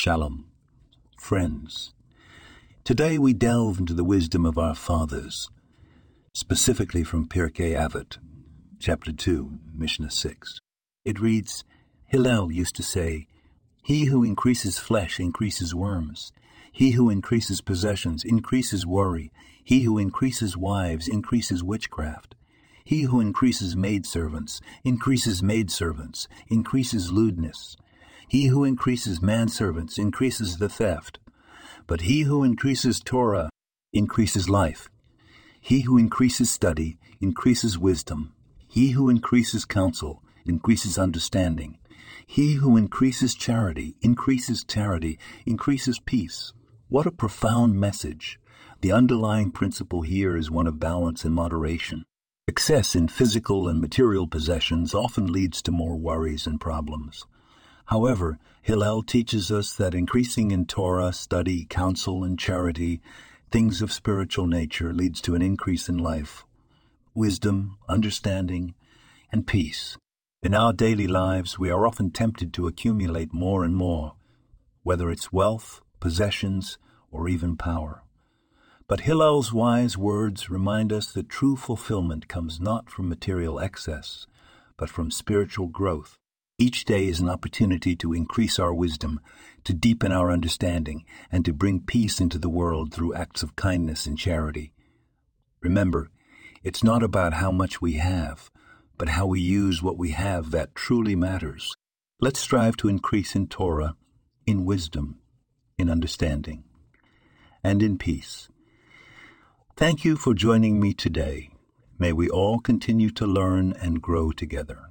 Shalom, friends. Today we delve into the wisdom of our fathers, specifically from Pirkei Avot, chapter 2, Mishnah 6. It reads, Hillel used to say, He who increases flesh increases worms. He who increases possessions increases worry. He who increases wives increases witchcraft. He who increases maidservants increases maidservants, increases lewdness. He who increases manservants increases the theft, but he who increases Torah increases life. He who increases study increases wisdom. He who increases counsel increases understanding. He who increases charity increases charity, increases peace. What a profound message. The underlying principle here is one of balance and moderation. Excess in physical and material possessions often leads to more worries and problems. However, Hillel teaches us that increasing in Torah, study, counsel, and charity, things of spiritual nature, leads to an increase in life, wisdom, understanding, and peace. In our daily lives, we are often tempted to accumulate more and more, whether it's wealth, possessions, or even power. But Hillel's wise words remind us that true fulfillment comes not from material excess, but from spiritual growth each day is an opportunity to increase our wisdom, to deepen our understanding, and to bring peace into the world through acts of kindness and charity. Remember, it's not about how much we have, but how we use what we have that truly matters. Let's strive to increase in Torah, in wisdom, in understanding, and in peace. Thank you for joining me today. May we all continue to learn and grow together.